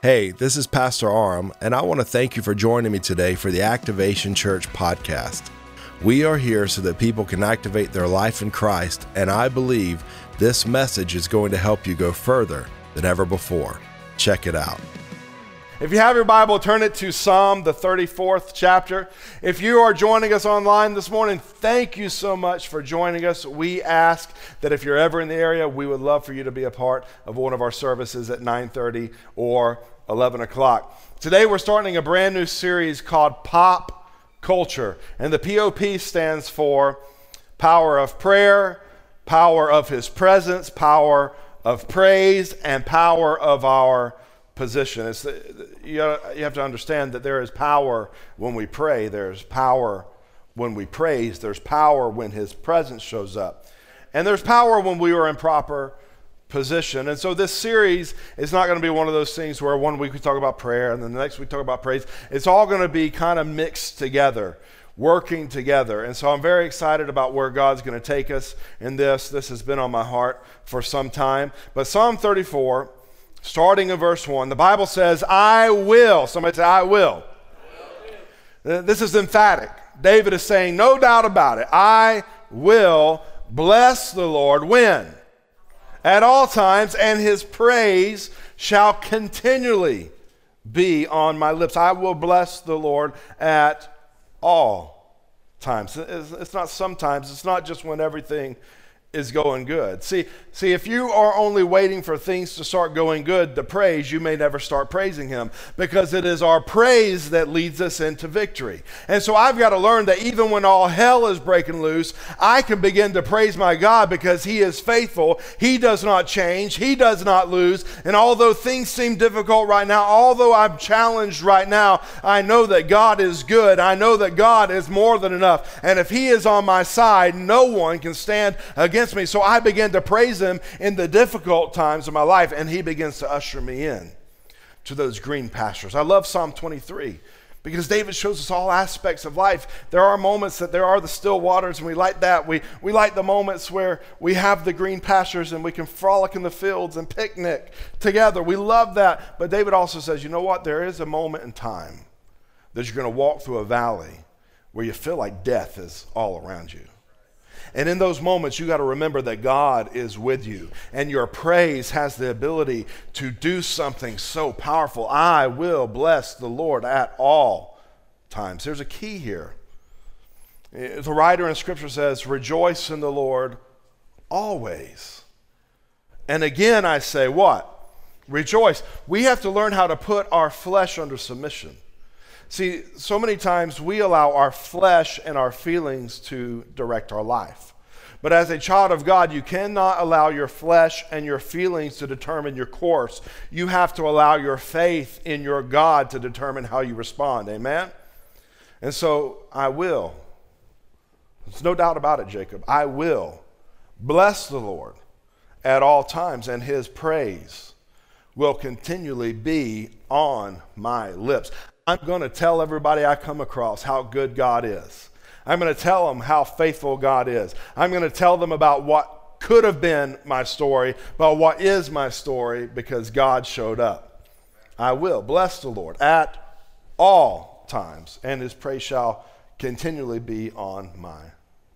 Hey, this is Pastor Aram, and I want to thank you for joining me today for the Activation Church podcast. We are here so that people can activate their life in Christ, and I believe this message is going to help you go further than ever before. Check it out. If you have your Bible, turn it to Psalm, the 34th chapter. If you are joining us online this morning, thank you so much for joining us. We ask that if you're ever in the area, we would love for you to be a part of one of our services at 9:30 or 11 o'clock. Today, we're starting a brand new series called Pop Culture, and the POP stands for Power of Prayer, Power of His Presence, Power of Praise, and Power of Our position. It's the, you, you have to understand that there is power when we pray, there's power when we praise, there's power when His presence shows up, and there's power when we are in proper position. And so this series is not going to be one of those things where one week we talk about prayer and then the next week we talk about praise. It's all going to be kind of mixed together. Working together. And so I'm very excited about where God's going to take us in this. This has been on my heart for some time. But Psalm 34 starting in verse 1, the Bible says, I will. Somebody say, I will. I will. This is emphatic. David is saying, no doubt about it, I will bless the Lord when? At all times, and his praise shall continually be on my lips. I will bless the Lord at all times. It's not sometimes, it's not just when everything is going good. See, see, if you are only waiting for things to start going good to praise, you may never start praising Him because it is our praise that leads us into victory. And so I've got to learn that even when all hell is breaking loose, I can begin to praise my God because He is faithful. He does not change, He does not lose. And although things seem difficult right now, although I'm challenged right now, I know that God is good. I know that God is more than enough. And if He is on my side, no one can stand against me. So I began to praise him in the difficult times of my life, and he begins to usher me in to those green pastures. I love Psalm 23 because David shows us all aspects of life. There are moments that there are the still waters, and we like that. We, we like the moments where we have the green pastures and we can frolic in the fields and picnic together. We love that. But David also says, you know what? There is a moment in time that you're going to walk through a valley where you feel like death is all around you. And in those moments, you got to remember that God is with you, and your praise has the ability to do something so powerful. I will bless the Lord at all times. There's a key here. The writer in Scripture says, Rejoice in the Lord always. And again, I say, What? Rejoice. We have to learn how to put our flesh under submission. See, so many times we allow our flesh and our feelings to direct our life. But as a child of God, you cannot allow your flesh and your feelings to determine your course. You have to allow your faith in your God to determine how you respond. Amen? And so I will. There's no doubt about it, Jacob. I will bless the Lord at all times, and his praise will continually be on my lips. I'm going to tell everybody I come across how good God is. I'm going to tell them how faithful God is. I'm going to tell them about what could have been my story, but what is my story because God showed up. I will bless the Lord at all times, and his praise shall continually be on my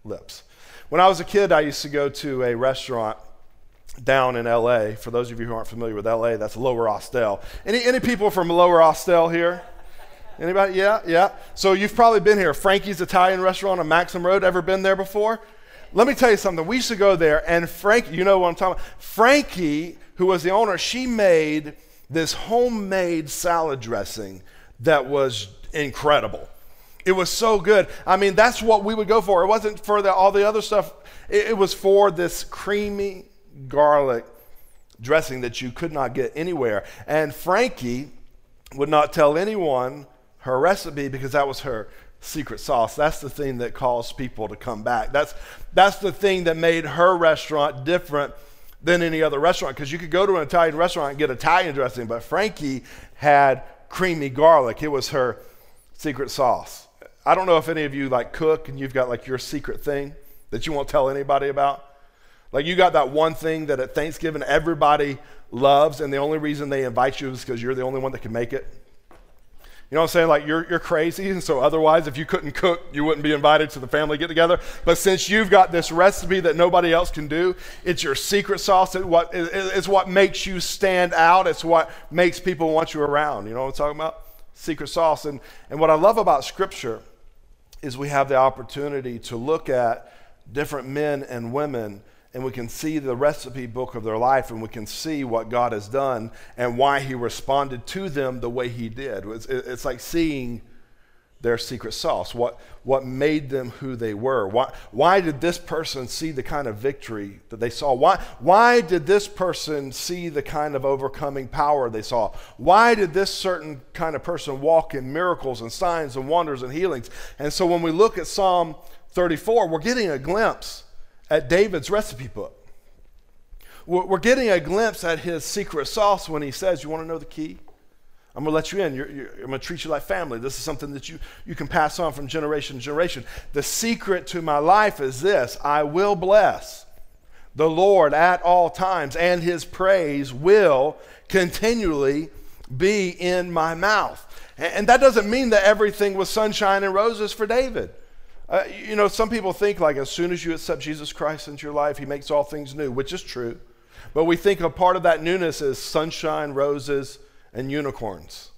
lips. When I was a kid, I used to go to a restaurant down in LA. For those of you who aren't familiar with LA, that's Lower Austell. Any, any people from Lower Austell here? Anybody? Yeah, yeah. So you've probably been here. Frankie's Italian restaurant on Maxham Road. Ever been there before? Let me tell you something. We used to go there, and Frank, you know what I'm talking about. Frankie, who was the owner, she made this homemade salad dressing that was incredible. It was so good. I mean, that's what we would go for. It wasn't for the, all the other stuff. It, it was for this creamy garlic dressing that you could not get anywhere. And Frankie would not tell anyone her recipe because that was her secret sauce. That's the thing that caused people to come back. That's, that's the thing that made her restaurant different than any other restaurant because you could go to an Italian restaurant and get Italian dressing, but Frankie had creamy garlic. It was her secret sauce. I don't know if any of you like cook and you've got like your secret thing that you won't tell anybody about. Like you got that one thing that at Thanksgiving everybody loves, and the only reason they invite you is because you're the only one that can make it? You know what I'm saying? Like you're, you're crazy, and so otherwise, if you couldn't cook, you wouldn't be invited to the family get together. But since you've got this recipe that nobody else can do, it's your secret sauce. It's what, it's what makes you stand out. It's what makes people want you around. You know what I'm talking about? Secret sauce. And, and what I love about Scripture is we have the opportunity to look at different men and women and we can see the recipe book of their life and we can see what God has done and why He responded to them the way He did. It's, it's like seeing their secret sauce, what, what made them who they were. Why, why did this person see the kind of victory that they saw? Why, why did this person see the kind of overcoming power they saw? Why did this certain kind of person walk in miracles and signs and wonders and healings? And so when we look at Psalm 34, we're getting a glimpse at David's recipe book. We're getting a glimpse at his secret sauce when he says, You want to know the key? I'm going to let you in. You're, you're, I'm going to treat you like family. This is something that you, you can pass on from generation to generation. The secret to my life is this I will bless the Lord at all times, and his praise will continually be in my mouth. And that doesn't mean that everything was sunshine and roses for David. Uh, you know, some people think like as soon as you accept Jesus Christ into your life, he makes all things new, which is true. But we think a part of that newness is sunshine, roses, and unicorns.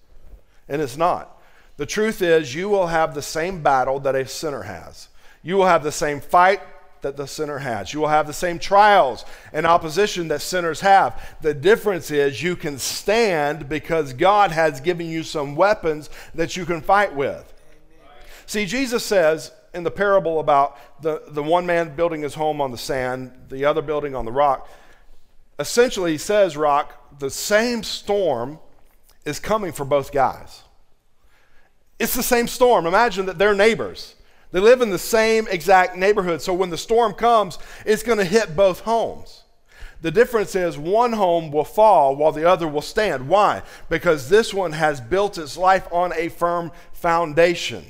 And it's not. The truth is, you will have the same battle that a sinner has. You will have the same fight that the sinner has. You will have the same trials and opposition that sinners have. The difference is you can stand because God has given you some weapons that you can fight with. See, Jesus says, in the parable about the, the one man building his home on the sand, the other building on the rock, essentially he says, Rock, the same storm is coming for both guys. It's the same storm. Imagine that they're neighbors. They live in the same exact neighborhood. So when the storm comes, it's going to hit both homes. The difference is one home will fall while the other will stand. Why? Because this one has built its life on a firm foundation.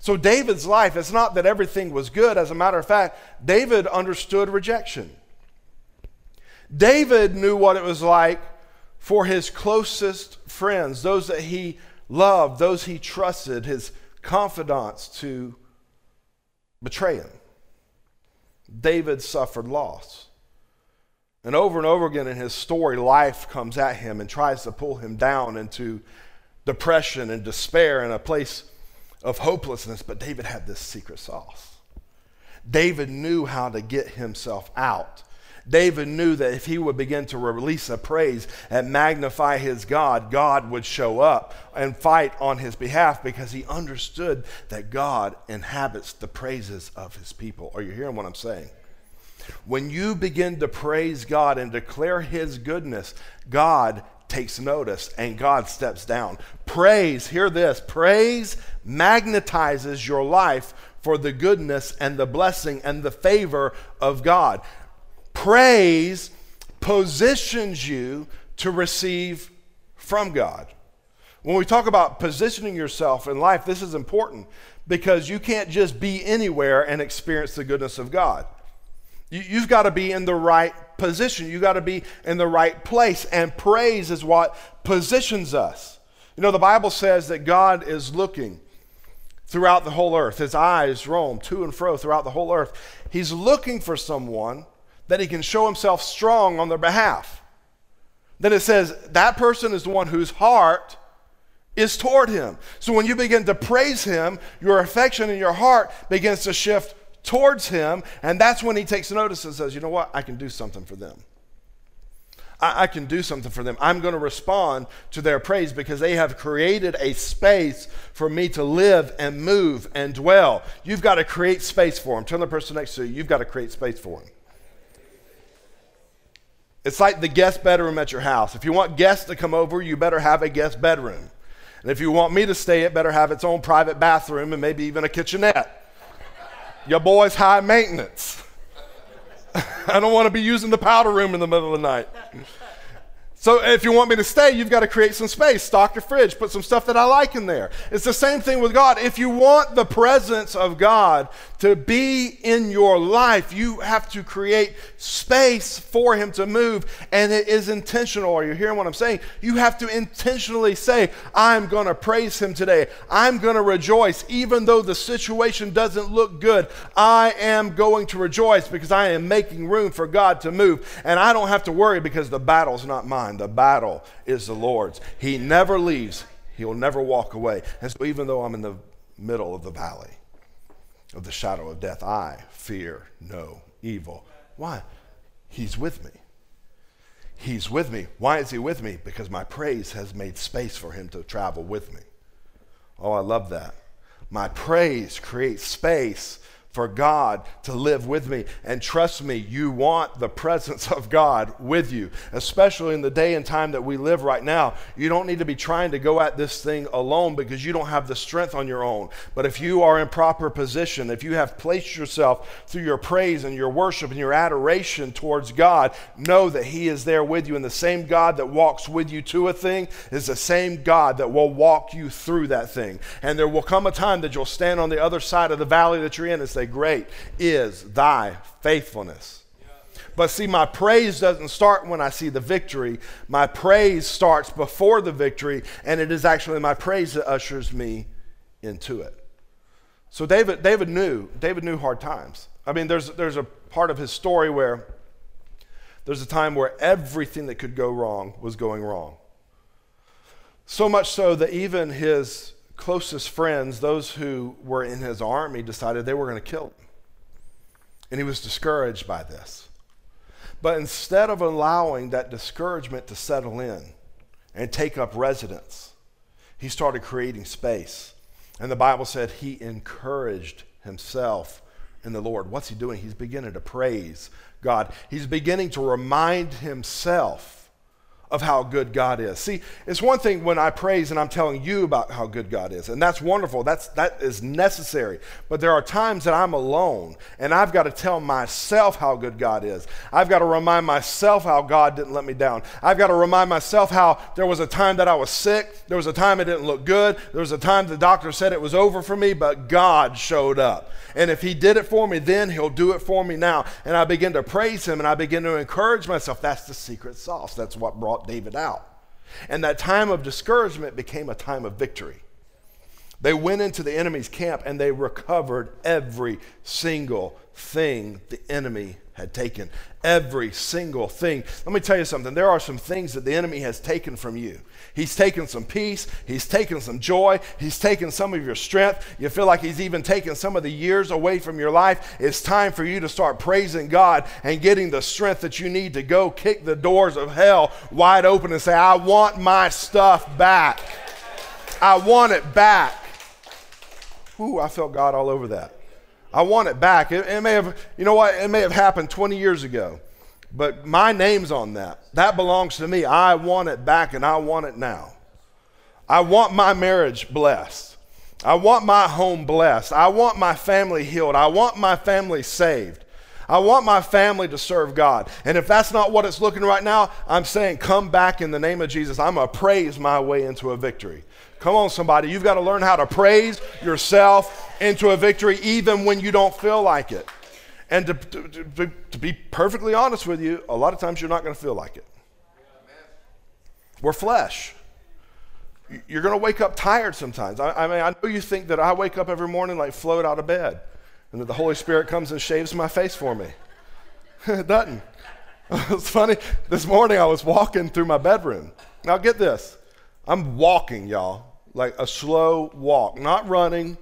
So, David's life, it's not that everything was good. As a matter of fact, David understood rejection. David knew what it was like for his closest friends, those that he loved, those he trusted, his confidants, to betray him. David suffered loss. And over and over again in his story, life comes at him and tries to pull him down into depression and despair and a place of hopelessness, but David had this secret sauce. David knew how to get himself out. David knew that if he would begin to release a praise and magnify his God, God would show up and fight on his behalf because he understood that God inhabits the praises of his people. Are you hearing what I'm saying? When you begin to praise God and declare his goodness, God takes notice and God steps down. Praise, hear this praise magnetizes your life for the goodness and the blessing and the favor of God. Praise positions you to receive from God. When we talk about positioning yourself in life, this is important because you can't just be anywhere and experience the goodness of God. You, have got to be in the right position. You've got to be in the right place. And praise is what positions us. You know, the Bible says that God is looking throughout the whole earth. His eyes roam to and fro throughout the whole earth. He's looking for someone that he can show himself strong on their behalf. Then it says that person is the one whose heart is toward him. So when you begin to praise him, your affection in your heart begins to shift towards him, and that's when he takes notice and says, You know what? I can do something for them. I, I can do something for them. I'm going to respond to their praise because they have created a space for me to live and move and dwell. You've got to create space for them. Tell the person next to you, you've got to create space for them. It's like the guest bedroom at your house. If you want guests to come over, you better have a guest bedroom. And if you want me to stay, it better have its own private bathroom and maybe even a kitchenette. Your boy's high maintenance. I don't want to be using the powder room in the middle of the night. So if you want me to stay, you've got to create some space, stock your fridge, put some stuff that I like in there. It's the same thing with God. If you want the presence of God to be in your life, you have to create space for him to move and it is intentional. Are you hearing what I'm saying? You have to intentionally say, I'm going to praise him today. I'm going to rejoice even though the situation doesn't look good. I am going to rejoice because I am making room for God to move and I don't have to worry because the battle's not mine The battle is the Lord's. He never leaves, He'll never walk away. And so, even though I'm in the middle of the valley of the shadow of death, I fear no evil. Why? He's with me. He's with me. Why is He with me? Because my praise has made space for Him to travel with me. Oh, I love that. My praise creates space for God to live with me. And trust me, you want the presence of God with you, especially in the day and time that we live right now. You don't need to be trying to go at this thing alone because you don't have the strength on your own. But if you are in proper position, if you have placed yourself through your praise and your worship and your adoration towards God, know that He is there with you. And the same God that walks with you to a thing is the same God that will walk you through that thing. And there will come a time that you'll stand on the other side of the valley that you're in and say, Great is thy faithfulness. But see, my praise doesn't start when I see the victory. My praise starts before the victory, and it is actually my praise that ushers me into it. So David, David knew, David knew hard times. I mean, there's, there's a part of his story where there's a time where everything that could go wrong was going wrong. So much so that even his closest friends, those who were in his army, decided they were going to kill him. And he was discouraged by this. But instead of allowing that discouragement to settle in and take up residence, he started creating space. And the Bible said he encouraged himself in the Lord. What's he doing? He's beginning to praise God. He's beginning to remind himself of how good God is. See, it's one thing when I praise and I'm telling you about how good God is, and that's wonderful. That's that is necessary. But there are times that I'm alone and I've got to tell myself how good God is. I've got to remind myself how God didn't let me down. I've got to remind myself how there was a time that I was sick, there was a time it didn't look good, there was a time the doctor said it was over for me, but God showed up. And if he did it for me then, he'll do it for me now. And I begin to praise him and I begin to encourage myself. That's the secret sauce. That's what brought David out. And that time of discouragement became a time of victory. They went into the enemy's camp and they recovered every single thing the enemy had taken. Every single thing. Let me tell you something. There are some things that the enemy has taken from you. He's taken some peace. He's taken some joy. He's taken some of your strength. You feel like he's even taken some of the years away from your life. It's time for you to start praising God and getting the strength that you need to go kick the doors of hell wide open and say, I want my stuff back. I want it back. Ooh, I felt God all over that. I want it back. It, it, may have, you know what? It may have happened 20 years ago, but my name's on that. That belongs to me. I want it back and I want it now. I want my marriage blessed. I want my home blessed. I want my family healed. I want my family saved. I want my family to serve God. And if that's not what it's looking right now, I'm saying come back in the name of Jesus. I'm going to praise my way into a victory. Come on, somebody. You've got to learn how to praise yourself into a victory even when you don't feel like it. And to, to, to, to be perfectly honest with you, a lot of times you're not going to feel like it. We're flesh. You're going to wake up tired sometimes. I, I, mean, I know you think that I wake up every morning like float out of bed and that the Holy Spirit comes and shaves my face for me. it doesn't. it's funny. This morning I was walking through my bedroom. Now, get this I'm walking, y'all, like a slow walk, not running.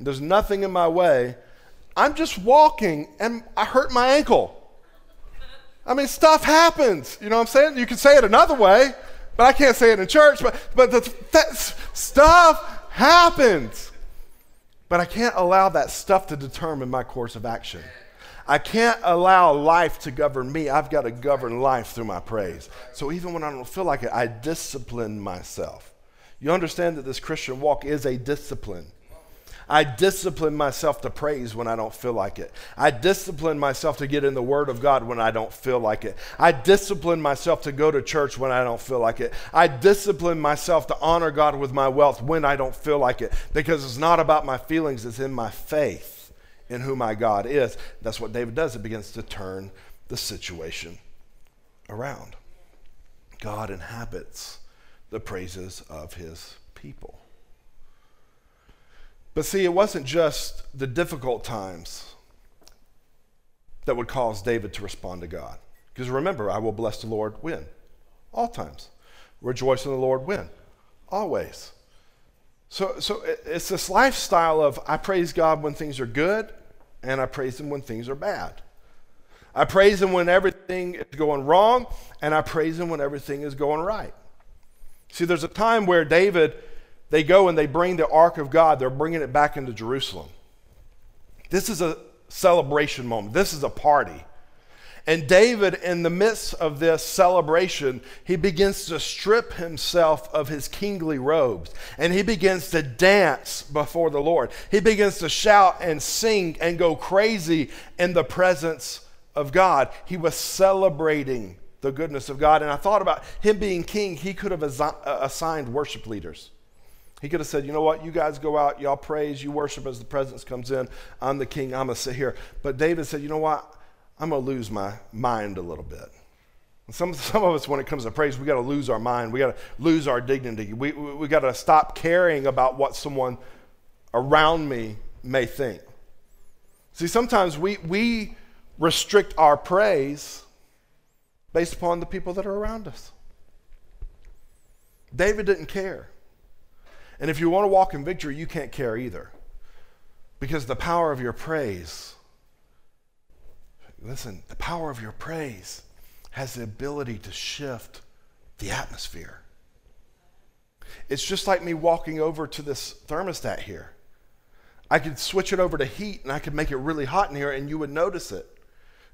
There's nothing in my way. I'm just walking and I hurt my ankle. I mean, stuff happens. You know what I'm saying? You can say it another way, but I can't say it in church. But, but the, that stuff happens. But I can't allow that stuff to determine my course of action. I can't allow life to govern me. I've got to govern life through my praise. So even when I don't feel like it, I discipline myself. You understand that this Christian walk is a discipline. I discipline myself to praise when I don't feel like it. I discipline myself to get in the Word of God when I don't feel like it. I discipline myself to go to church when I don't feel like it. I discipline myself to honor God with my wealth when I don't feel like it because it's not about my feelings, it's in my faith in who my God is. That's what David does. It begins to turn the situation around. God inhabits the praises of his people. But see, it wasn't just the difficult times that would cause David to respond to God. Because remember, I will bless the Lord when? All times. Rejoice in the Lord when? Always. So, so it's this lifestyle of I praise God when things are good, and I praise Him when things are bad. I praise Him when everything is going wrong, and I praise Him when everything is going right. See, there's a time where David, they go and they bring the ark of God, they're bringing it back into Jerusalem. This is a celebration moment, this is a party. And David, in the midst of this celebration, he begins to strip himself of his kingly robes and he begins to dance before the Lord. He begins to shout and sing and go crazy in the presence of God. He was celebrating the goodness of God. And I thought about him being king, he could have uh, assigned worship leaders. He could have said, you know what, you guys go out, y'all praise, you worship as the presence comes in. I'm the king, I'm going to sit here. But David said, you know what, I'm going to lose my mind a little bit. Some, some of us, when it comes to praise, we got to lose our mind. We got to lose our dignity. We, we, we got to stop caring about what someone around me may think. See, sometimes we, we restrict our praise based upon the people that are around us. David didn't care. And if you want to walk in victory, you can't care either. Because the power of your praise, listen, the power of your praise has the ability to shift the atmosphere. It's just like me walking over to this thermostat here. I could switch it over to heat and I could make it really hot in here and you would notice it.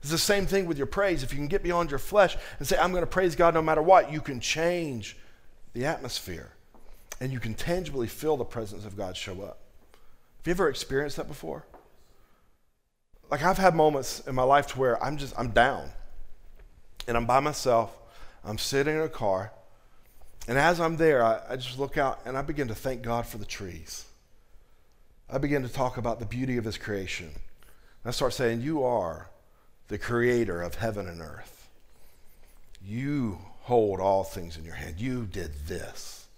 It's the same thing with your praise. If you can get beyond your flesh and say, I'm going to praise God no matter what, you can change the atmosphere and you can tangibly feel the presence of God show up. Have you ever experienced that before? Like I've had moments in my life to where I'm just I'm down. And I'm by myself. I'm sitting in a car. And as I'm there, I, I just look out and I begin to thank God for the trees. I begin to talk about the beauty of his creation. I start saying, You are the creator of heaven and earth. You hold all things in your hand. You did this.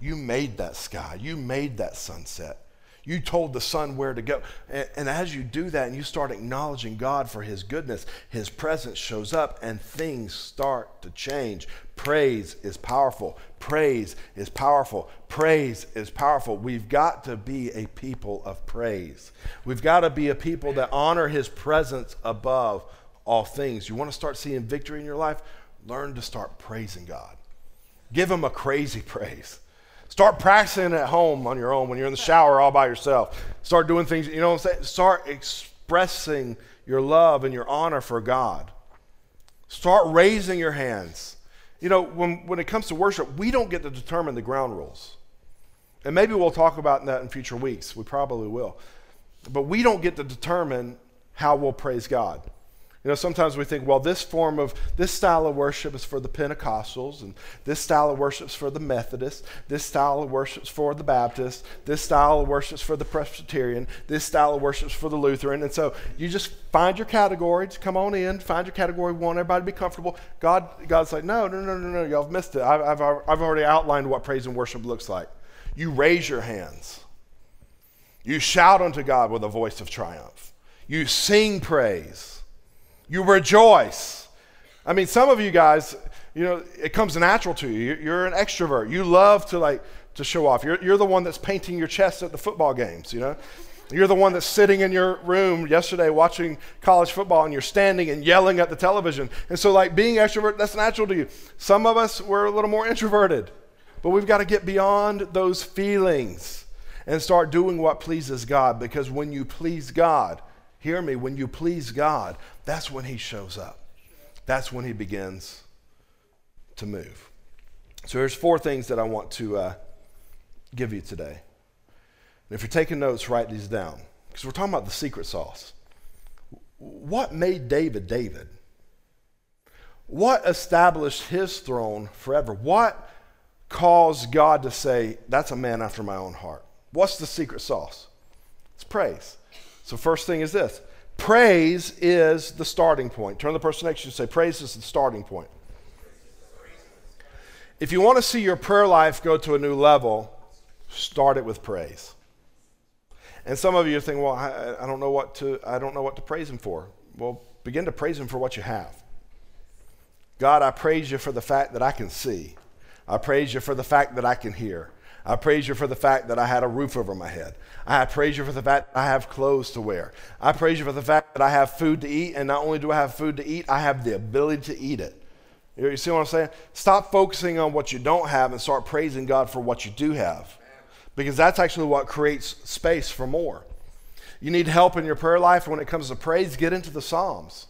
You made that sky. You made that sunset. You told the sun where to go. And, and, as you do that and you start acknowledging God for His goodness, His presence shows up and things start to change. Praise is powerful. Praise is powerful. Praise is powerful. We've got to be a people of praise. We've got to be a people that honor His presence above all things. You want to start seeing victory in your life? Learn to start praising God. Give Him a crazy praise. Start practicing at home on your own when you're in the shower all by yourself. Start doing things, you know what I'm saying? Start expressing your love and your honor for God. Start raising your hands. You know, when, when it comes to worship, we don't get to determine the ground rules. And maybe we'll talk about that in future weeks. We probably will. But we don't get to determine how we'll praise God. You know, sometimes we think, well, this form of, this style of worship is for the Pentecostals, and this style of worship is for the Methodists, this style of worship is for the Baptists, this style of worship is for the Presbyterian, this style of worship is for the Lutheran. And so you just find your categories, come on in, find your category, want everybody to be comfortable. God, God's like, no, no, no, no, no, y'all have missed it. I've, I've, I've already outlined what praise and worship looks like. You raise your hands, you shout unto God with a voice of triumph, you sing praise. You rejoice. I mean, some of you guys, you know, it comes natural to you. You're an extrovert. You love to like to show off. You're, you're the one that's painting your chest at the football games, you know? You're the one that's sitting in your room yesterday watching college football and you're standing and yelling at the television. And so, like, being extrovert, that's natural to you. Some of us, we're a little more introverted, but we've got to get beyond those feelings and start doing what pleases God because when you please God, hear me, when you please God, that's when He shows up. That's when He begins to move. So there's four things that I want to uh, give you today. And if you're taking notes, write these down because we're talking about the secret sauce. What made David David? What established his throne forever? What caused God to say, That's a man after my own heart? What's the secret sauce? It's praise. So, first thing is this praise is the starting point. Turn to the person next to you and say, Praise is the starting point. If you want to see your prayer life go to a new level, start it with praise. And some of you are thinking, well, I, I, don't know what to, I don't know what to praise him for. Well, begin to praise him for what you have. God, I praise you for the fact that I can see. I praise you for the fact that I can hear. I praise you for the fact that I had a roof over my head. I praise you for the fact that I have clothes to wear. I praise you for the fact that I have food to eat. And not only do I have food to eat, I have the ability to eat it. You see what I'm saying? Stop focusing on what you don't have and start praising God for what you do have. Because that's actually what creates space for more. You need help in your prayer life when it comes to praise, get into the Psalms.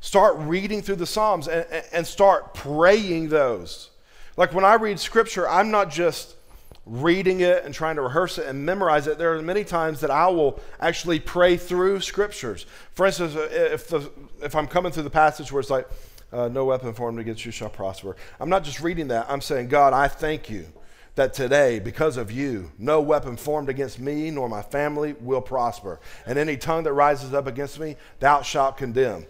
Start reading through the Psalms and, and start praying those. Like when I read scripture, I'm not just reading it and trying to rehearse it and memorize it. There are many times that I will actually pray through scriptures. For instance, if, the, if I'm coming through the passage where it's like, uh, no weapon formed against you shall prosper, I'm not just reading that. I'm saying, God, I thank you that today, because of you, no weapon formed against me nor my family will prosper. And any tongue that rises up against me, thou shalt condemn.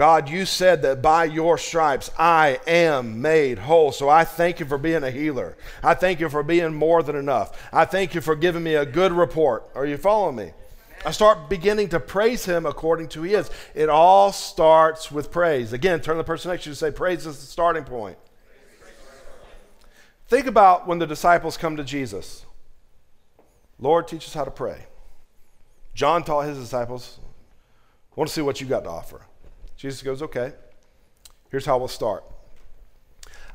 God, you said that by your stripes I am made whole. So I thank you for being a healer. I thank you for being more than enough. I thank you for giving me a good report. Are you following me? I start beginning to praise him according to he is. It all starts with praise. Again, turn to the person next to you and say, Praise is the starting point. Think about when the disciples come to Jesus. Lord, teach us how to pray. John taught his disciples, I want to see what you got to offer. Jesus goes, Okay, here's how we'll start.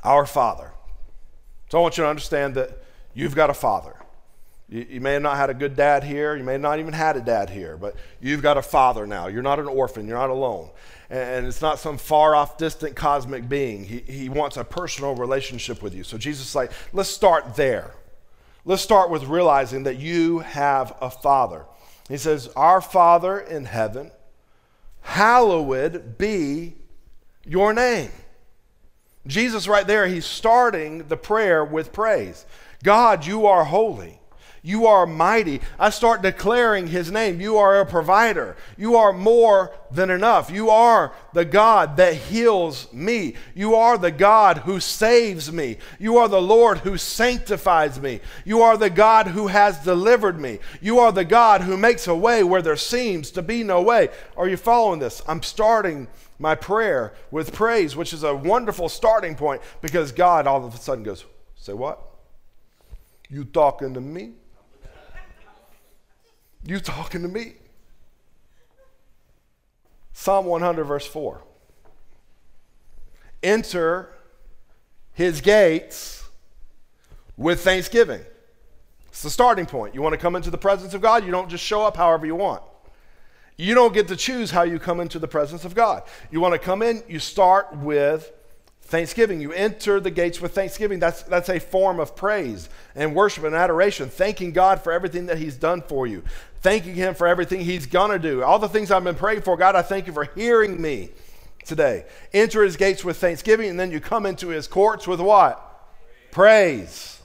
Our Father. So I want you to understand that you've got a father. You, you, may have not had a good dad here. You may have not even had a dad here, but you've got a father now. You're not an orphan. You're not alone. And, it's not some far off, distant cosmic being. He, he wants a personal relationship with you. So Jesus is like, let's start there. Let's start with realizing that you have a father. He says, Our Father in heaven, hallowed be your name. Jesus, right there, he's starting the prayer with praise. God, you are holy. You are mighty. I start declaring his name. You are a provider. You are more than enough. You are the God that heals me. You are the God who saves me. You are the Lord who sanctifies me. You are the God who has delivered me. You are the God who makes a way where there seems to be no way. Are you following this? I'm starting my prayer with praise, which is a wonderful starting point because God all of a sudden goes, Say what? You talking to me? You talking to me? Psalm 100, verse 4. Enter his gates with thanksgiving. It's the starting point. You want to come into the presence of God, you don't just show up however you want. You don't get to choose how you come into the presence of God. You want to come in, you start with Thanksgiving. You enter the gates with thanksgiving. That's, that's a form of praise and worship and adoration, thanking God for everything that He's done for you, thanking Him for everything He's going to do. All the things I've been praying for, God, I thank you for hearing me today. Enter His gates with thanksgiving, and then you come into His courts with what? Praise.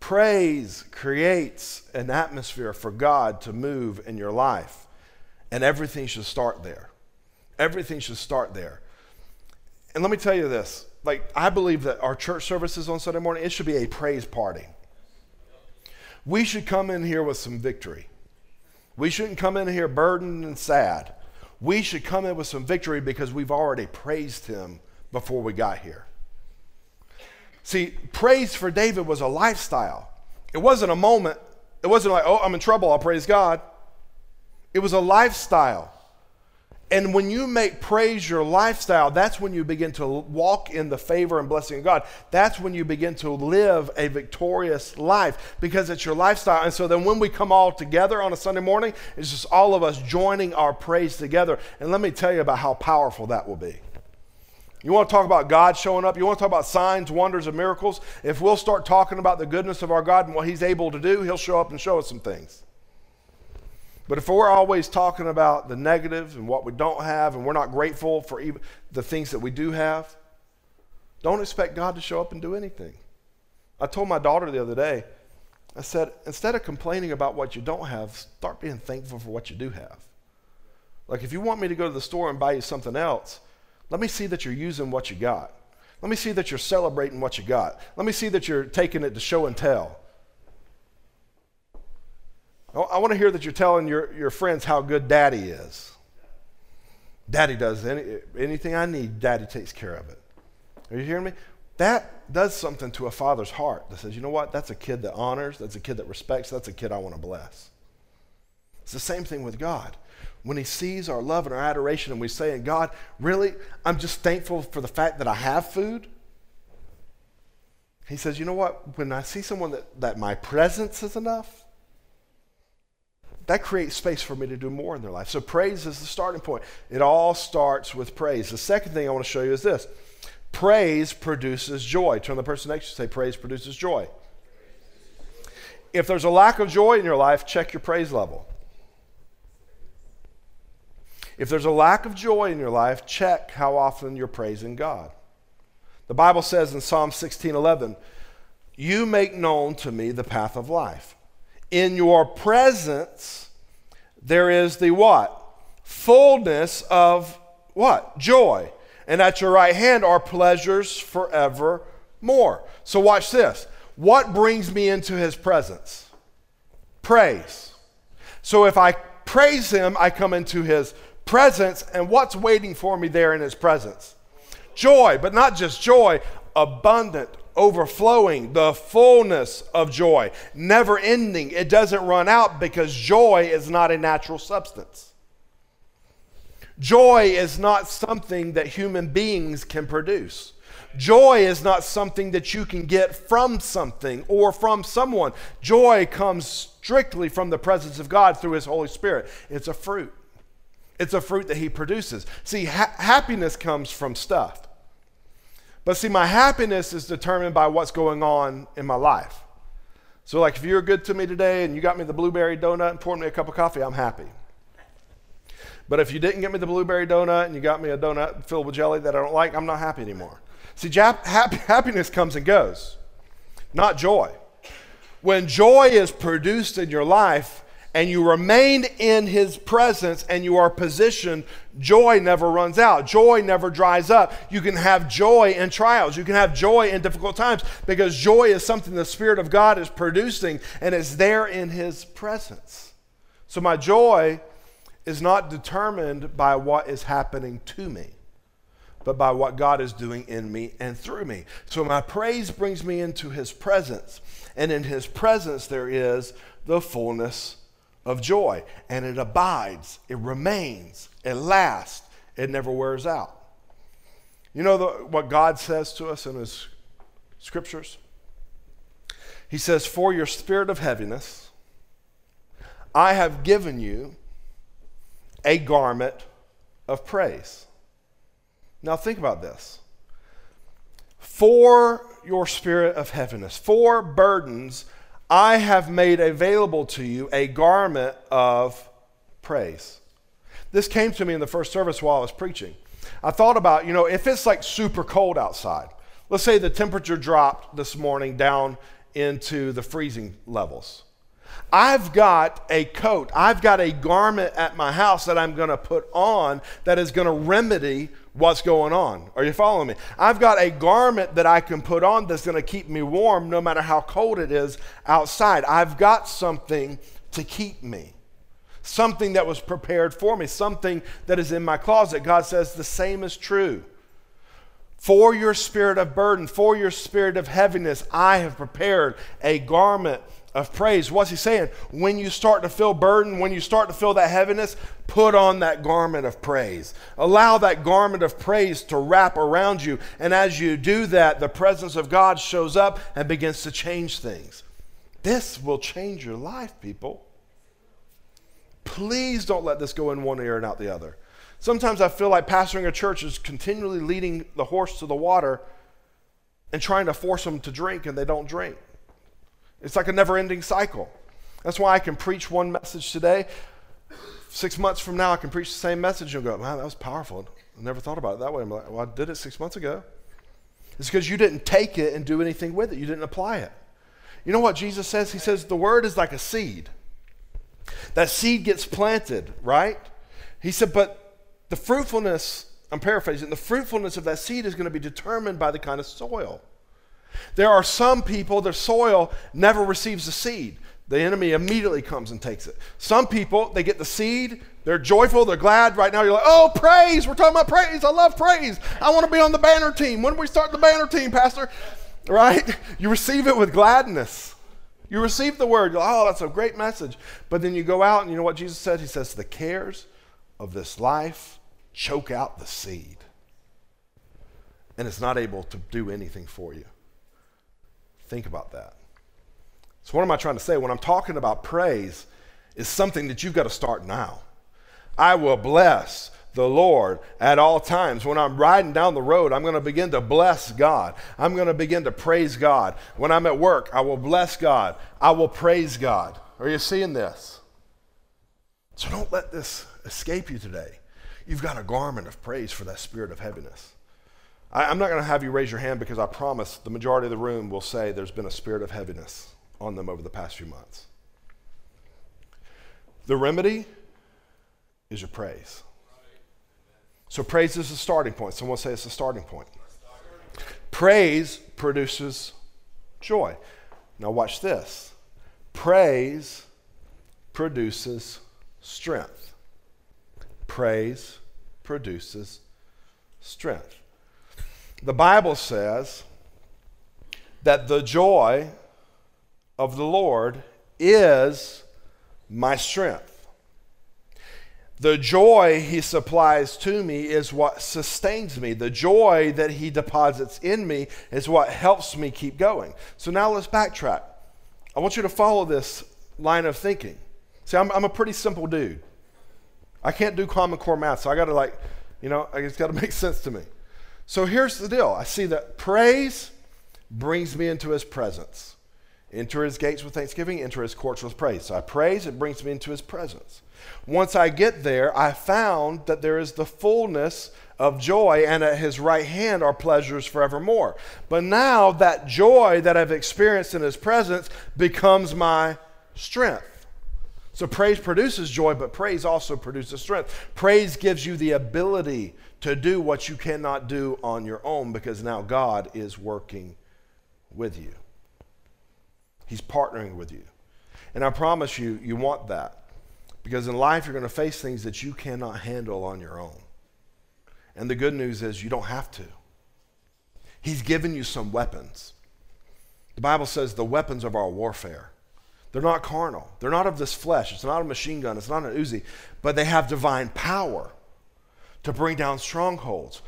Praise creates an atmosphere for God to move in your life, and everything should start there. Everything should start there. And let me tell you this like, I believe that our church services on Sunday morning, it should be a praise party. We should come in here with some victory. We shouldn't come in here burdened and sad. We should come in with some victory because we've already praised him before we got here. See, praise for David was a lifestyle. It wasn't a moment. It wasn't like, oh, I'm in trouble, I'll praise God. It was a lifestyle. And when you make praise your lifestyle, that's when you begin to walk in the favor and blessing of God. That's when you begin to live a victorious life because it's your lifestyle. And so then when we come all together on a Sunday morning, it's just all of us joining our praise together. And let me tell you about how powerful that will be. You want to talk about God showing up? You want to talk about signs, wonders, and miracles? If we'll start talking about the goodness of our God and what He's able to do, He'll show up and show us some things. But if we're always talking about the negative and what we don't have, and we're not grateful for even the things that we do have, don't expect God to show up and do anything. I told my daughter the other day, I said, instead of complaining about what you don't have, start being thankful for what you do have. Like, if you want me to go to the store and buy you something else, let me see that you're using what you got. Let me see that you're celebrating what you got. Let me see that you're taking it to show and tell. Oh, I want to hear that you're telling your, your friends how good daddy is. Daddy does any, anything I need, daddy takes care of it. Are you hearing me? That does something to a father's heart that says, you know what? That's a kid that honors, that's a kid that respects, that's a kid I want to bless. It's the same thing with God. When he sees our love and our adoration, and we say, God, really, I'm just thankful for the fact that I have food. He says, you know what? When I see someone that, that my presence is enough, that creates space for me to do more in their life. So praise is the starting point. It all starts with praise. The second thing I want to show you is this praise produces joy. Turn the person next to you say, praise produces joy. If there's a lack of joy in your life, check your praise level. If there's a lack of joy in your life, check how often you're praising God. The Bible says in Psalm 16:11, "You make known to me the path of life." In your presence there is the what? Fullness of what? Joy. And at your right hand are pleasures forevermore. So watch this. What brings me into his presence? Praise. So if I praise him, I come into his presence, and what's waiting for me there in his presence? Joy, but not just joy, abundant, overflowing, the fullness of joy, never ending. It doesn't run out because joy is not a natural substance. Joy is not something that human beings can produce. Joy is not something that you can get from something or from someone. Joy comes strictly from the presence of God through His Holy Spirit. It's a fruit, it's a fruit that He produces. See, ha- happiness comes from stuff. But see, my happiness is determined by what's going on in my life. So, like, if you're good to me today and you got me the blueberry donut and poured me a cup of coffee, I'm happy. But if you didn't get me the blueberry donut and you got me a donut filled with jelly that I don't like, I'm not happy anymore. See, jap- happy, happiness comes and goes, not joy. When joy is produced in your life, and you remain in his presence and you are positioned, joy never runs out. Joy never dries up. You can have joy in trials. You can have joy in difficult times because joy is something the Spirit of God is producing and is there in his presence. So my joy is not determined by what is happening to me, but by what God is doing in me and through me. So my praise brings me into his presence. And in his presence, there is the fullness of joy, and it abides, it remains, it lasts, it never wears out. You know the, what God says to us in His scriptures? He says, For your spirit of heaviness, I have given you a garment of praise. Now think about this. For your spirit of heaviness, for burdens I have made available to you a garment of praise. This came to me in the first service while I was preaching. I thought about, you know, if it's like super cold outside, let's say the temperature dropped this morning down into the freezing levels. I've got a coat, I've got a garment at my house that I'm going to put on that is going to remedy what's going on. Are you following me? I've got a garment that I can put on that's going to keep me warm no matter how cold it is outside. I've got something to keep me. Something that was prepared for me, something that is in my closet. God says the same is true. For your spirit of burden, for your spirit of heaviness, I have prepared a garment of praise. What's he saying? When you start to feel burden, when you start to feel that heaviness, put on that garment of praise. Allow that garment of praise to wrap around you. And as you do that, the presence of God shows up and begins to change things. This will change your life, people. Please don't let this go in one ear and out the other. Sometimes I feel like pastoring a church is continually leading the horse to the water and trying to force them to drink, and they don't drink. It's like a never ending cycle. That's why I can preach one message today. Six months from now, I can preach the same message and go, man, that was powerful. I never thought about it that way. I'm like, well, I did it six months ago. It's because you didn't take it and do anything with it, you didn't apply it. You know what Jesus says? He says the word is like a seed. That seed gets planted, right? He said, but the fruitfulness, I'm paraphrasing, the fruitfulness of that seed is going to be determined by the kind of soil. There are some people, their soil never receives the seed. The enemy immediately comes and takes it. Some people, they get the seed, they're joyful, they're glad. Right now, you're like, oh, praise. We're talking about praise. I love praise. I want to be on the banner team. When do we start the banner team, Pastor? Right? You receive it with gladness. You receive the word. Like, oh, that's a great message. But then you go out, and you know what Jesus said? He says, the cares of this life choke out the seed. And it's not able to do anything for you. Think about that. So, what am I trying to say? When I'm talking about praise, is something that you've got to start now. I will bless the Lord at all times. When I'm riding down the road, I'm going to begin to bless God. I'm going to begin to praise God. When I'm at work, I will bless God. I will praise God. Are you seeing this? So don't let this escape you today. You've got a garment of praise for that spirit of heaviness. I, am not going to have you raise your hand because I promise the majority of the room will say there's been a spirit of heaviness on them over the past few months. The remedy is your praise. So, praise is the starting point. Someone say it's the starting point. Praise produces joy. Now, watch this. Praise produces strength. Praise produces strength. The Bible says that the joy of the Lord is my strength. The joy he supplies to me is what sustains me. The joy that he deposits in me is what helps me keep going. So now let's backtrack. I want you to follow this line of thinking. See, I'm, I'm a pretty simple dude. I can't do common core math, so I got to like, you know, it's got to make sense to me. So here's the deal I see that praise brings me into his presence. Enter his gates with thanksgiving, enter his courts with praise. So I praise, it brings me into his presence. Once I get there, I found that there is the fullness of joy, and at his right hand are pleasures forevermore. But now that joy that I've experienced in his presence becomes my strength. So praise produces joy, but praise also produces strength. Praise gives you the ability to do what you cannot do on your own because now God is working with you. He's partnering with you. And I promise you, you want that. Because in life, you're going to face things that you cannot handle on your own. And the good news is you don't have to. He's given you some weapons. The Bible says the weapons of our warfare. They're not carnal. They're not of this flesh. It's not a machine gun. It's not an Uzi. But they have divine power to bring down strongholds.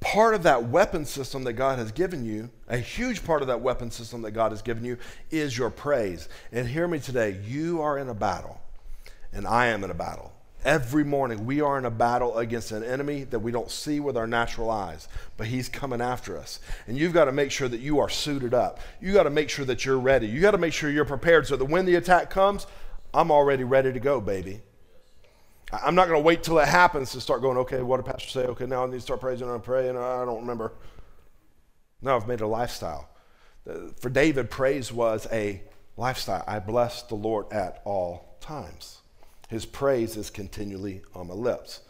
Part of that weapon system that God has given you, a huge part of that weapon system that God has given you, is your praise. And hear me today you are in a battle and I am in a battle. Every morning, we are in a battle against an enemy that we don't see with our natural eyes, but he's coming after us. And you've got to make sure that you are suited up. You got to make sure that you're ready. You got to make sure you're prepared so that when the attack comes, I'm already ready to go, baby. I'm not going to wait till it happens to start going, okay, what did Pastor say? Okay, now I need to start praising and praying. And I don't remember. No, I've made a lifestyle. Uh, for David, praise was a lifestyle. I bless the Lord at all times. His praise is continually on my lips.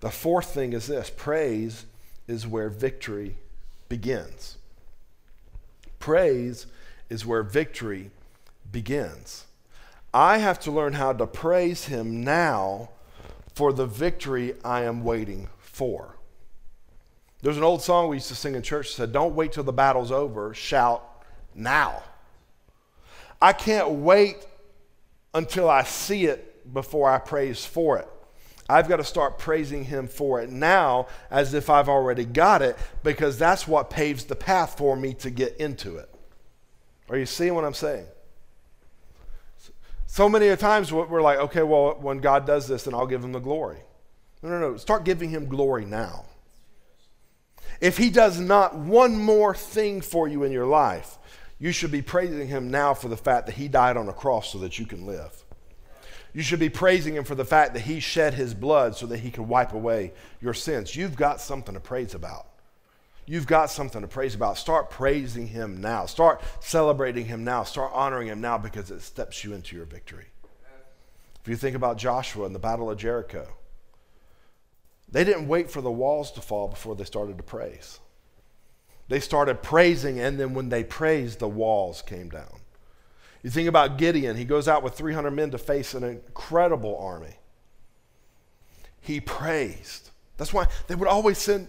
The fourth thing is this praise is where victory begins. Praise is where victory begins. I have to learn how to praise Him now for the victory I am waiting for. There's an old song we used to sing in church that said, Don't wait till the battle's over, shout now. I can't wait until I see it before I praise for it. I've got to start praising Him for it now as if I've already got it because that's what paves the path for me to get into it. Are you seeing what I'm saying? So many times we're like, okay, well, when God does this, then I'll give Him the glory. No, no, no. Start giving him glory now. If he does not one more thing for you in your life, you should be praising him now for the fact that he died on a cross so that you can live. You should be praising him for the fact that he shed his blood so that he could wipe away your sins. You've got something to praise about. You've got something to praise about. Start praising him now. Start celebrating him now. Start honoring him now because it steps you into your victory. If you think about Joshua and the Battle of Jericho, they didn't wait for the walls to fall before they started to praise. They started praising, and then when they praised, the walls came down. You think about Gideon, he goes out with 300 men to face an incredible army. He praised. That's why they would always send,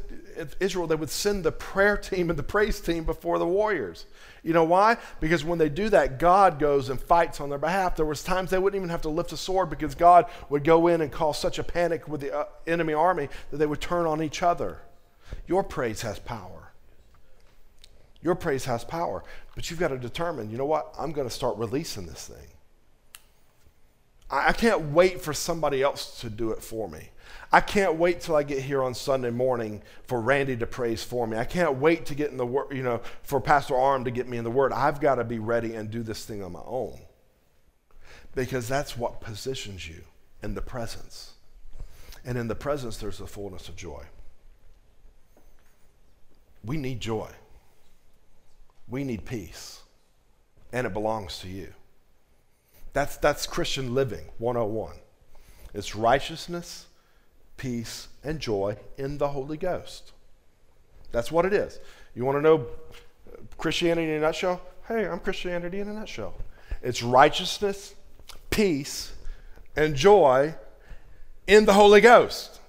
Israel, they would send the prayer team and the praise team before the warriors. You know why? Because when they do that, God goes and fights on their behalf. There was times they wouldn't even have to lift a sword because God would go in and cause such a panic with the uh, enemy army that they would turn on each other. Your praise has power. Your praise has power, but you've got to determine, you know what? I'm going to start releasing this thing. I, can't wait for somebody else to do it for me. I can't wait till I get here on Sunday morning for Randy to praise for me. I can't wait to get in the word, you know, for Pastor Arm to get me in the word. I've got to be ready and do this thing on my own. Because that's what positions you in the presence. And in the presence, there's the fullness of joy. We need joy. We need peace. And it belongs to you. That's, that's Christian living 101. It's righteousness, peace, and joy in the Holy Ghost. That's what it is. You want to know Christianity in a nutshell? Hey, I'm Christianity in a nutshell. It's righteousness, peace, and joy in the Holy Ghost.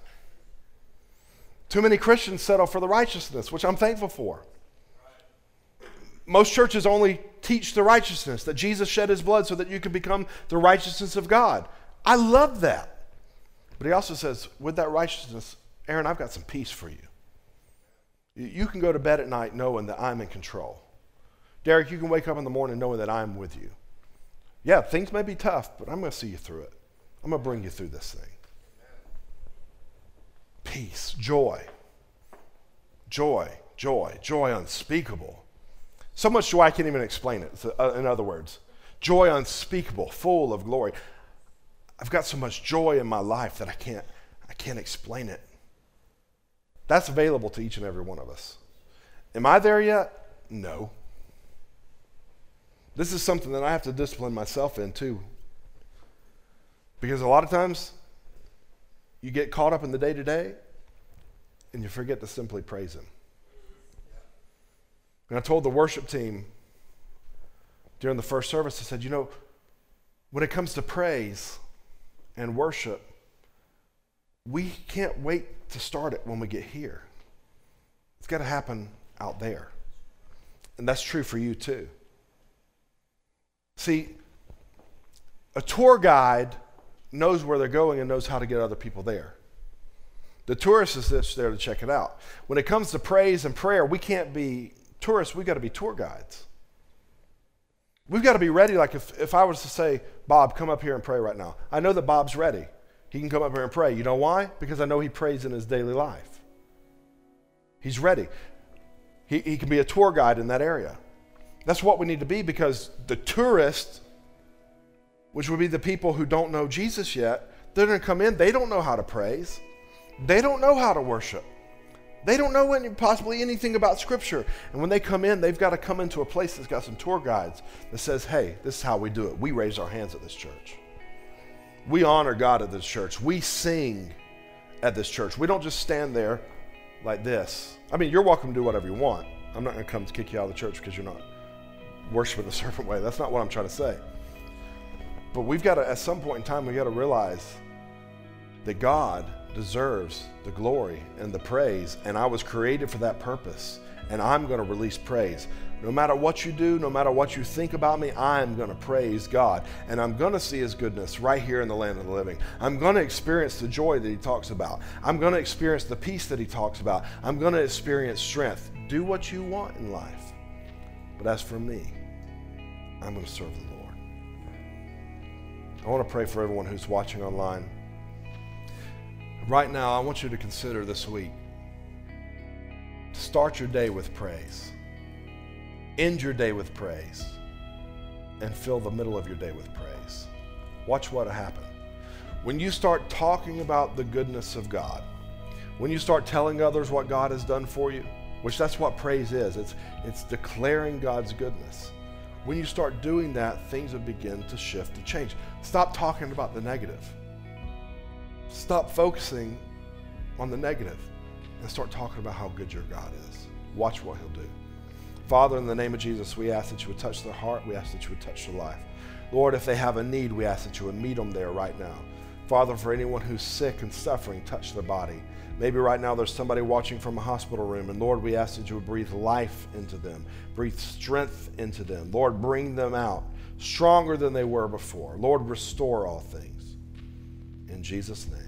Too many Christians settle for the righteousness, which I'm thankful for. Most churches only teach the righteousness, that Jesus shed his blood so that you can become the righteousness of God. I love that. But he also says, with that righteousness, Aaron, I've got some peace for you. You can go to bed at night knowing that I'm in control. Derek, you can wake up in the morning knowing that I'm with you. Yeah, things may be tough, but I'm going to see you through it. I'm going to bring you through this thing. Peace, joy, joy, joy, joy unspeakable. So much joy I can't even explain it. Uh, in other words, joy unspeakable, full of glory. I've got so much joy in my life that I can't, I can't explain it. That's available to each and every one of us. Am I there yet? No. This is something that I have to discipline myself in too. Because a lot of times you get caught up in the day to day and you forget to simply praise Him. And I told the worship team during the first service, I said, you know, when it comes to praise, and worship, we can't wait to start it when we get here. It's got to happen out there. And that's true for you too. See, a tour guide knows where they're going and knows how to get other people there. The tourist is just there to check it out. When it comes to praise and prayer, we can't be tourists, we've got to be tour guides. We've got to be ready. Like if, if I was to say, Bob, come up here and pray right now, I know that Bob's ready. He can come up here and pray. You know why? Because I know he prays in his daily life. He's ready. He, he can be a tour guide in that area. That's what we need to be because the tourist, which would be the people who don't know Jesus yet, they're going to come in. They don't know how to praise, they don't know how to worship. They don't know any, possibly anything about Scripture. And when they come in, they've got to come into a place that's got some tour guides that says, hey, this is how we do it. We raise our hands at this church. We honor God at this church. We sing at this church. We don't just stand there like this. I mean, you're welcome to do whatever you want. I'm not going to come to kick you out of the church because you're not worshiping the serpent way. That's not what I'm trying to say. But we've got to, at some point in time, we've got to realize that God deserves the glory and the praise, and I was created for that purpose, and I'm going to release praise. No matter what you do, no matter what you think about me, I'm going to praise God. And I'm going to see His goodness right here in the land of the living. I'm going to experience the joy that He talks about. I'm going to experience the peace that He talks about. I'm going to experience strength. Do what you want in life. But as for me, I'm going to serve the Lord. I want to pray for everyone who's watching online. Right now, I want you to consider this week. To start your day with praise. End your day with praise. And fill the middle of your day with praise. Watch what will happen. When you start talking about the goodness of God, when you start telling others what God has done for you, which that's what praise is, it's, it's declaring God's goodness. When you start doing that, things will begin to shift and change. Stop talking about the negative. Stop focusing on the negative and start talking about how good your God is. Watch what He'll do. Father, in the name of Jesus, we ask that you would touch their heart. We ask that you would touch their life. Lord, if they have a need, we ask that you would meet them there right now. Father, for anyone who's sick and suffering, touch their body. Maybe right now there's somebody watching from a hospital room, and Lord, we ask that you would breathe life into them, breathe strength into them. Lord, bring them out stronger than they were before. Lord, restore all things. In Jesus' name.